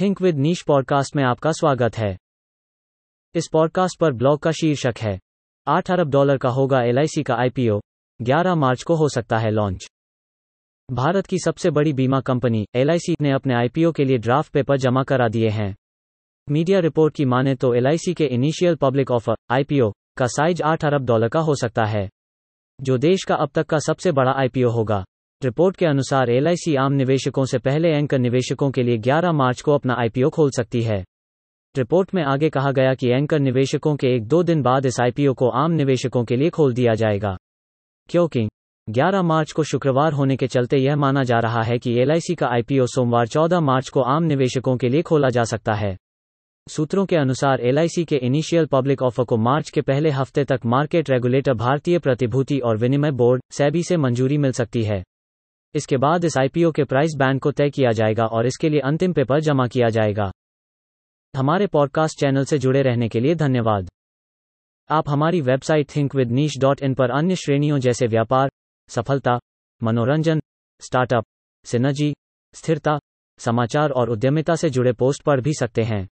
Think with niche podcast में आपका स्वागत है। इस पॉडकास्ट पर ब्लॉग का शीर्षक है। आठ अरब डॉलर का होगा एलआईसी का आईपीओ 11 मार्च को हो सकता है लॉन्च भारत की सबसे बड़ी बीमा कंपनी एलआईसी ने अपने आईपीओ के लिए ड्राफ्ट पेपर जमा करा दिए हैं। मीडिया रिपोर्ट की माने तो एलआईसी के इनिशियल पब्लिक ऑफ़र आईपीओ का साइज़ आठ अरब डॉलर का हो सकता है। जो देश का अब तक का सबसे बड़ा आईपीओ होगा। रिपोर्ट के अनुसार एलआईसी आम निवेशकों से पहले एंकर निवेशकों के लिए 11 मार्च को अपना आईपीओ खोल सकती है। रिपोर्ट में आगे कहा गया कि एंकर निवेशकों के एक दो दिन बाद इस आईपीओ को आम निवेशकों के लिए खोल दिया जाएगा। क्योंकि 11 मार्च को शुक्रवार होने के चलते यह माना जा रहा है कि एल का आईपीओ सोमवार 14 मार्च को आम निवेशकों के लिए खोला जा सकता है। सूत्रों के अनुसार एलआईसी के इनिशियल पब्लिक ऑफ़र को मार्च के पहले हफ़्ते तक मार्केट रेगुलेटर, भारतीय प्रतिभूति और विनिमय बोर्ड, सेबी से मंजूरी मिल सकती है। इसके बाद इस आईपीओ के प्राइस बैंड को तय किया जाएगा और इसके लिए अंतिम पेपर जमा किया जाएगा। हमारे पॉडकास्ट चैनल से जुड़े रहने के लिए धन्यवाद। आप हमारी website think with niche dot in पर अन्य श्रेणियों जैसे व्यापार, सफलता, मनोरंजन स्टार्टअप सिनर्जी स्थिरता, समाचार और उद्यमिता से जुड़े पोस्ट पढ़ भी सकते हैं।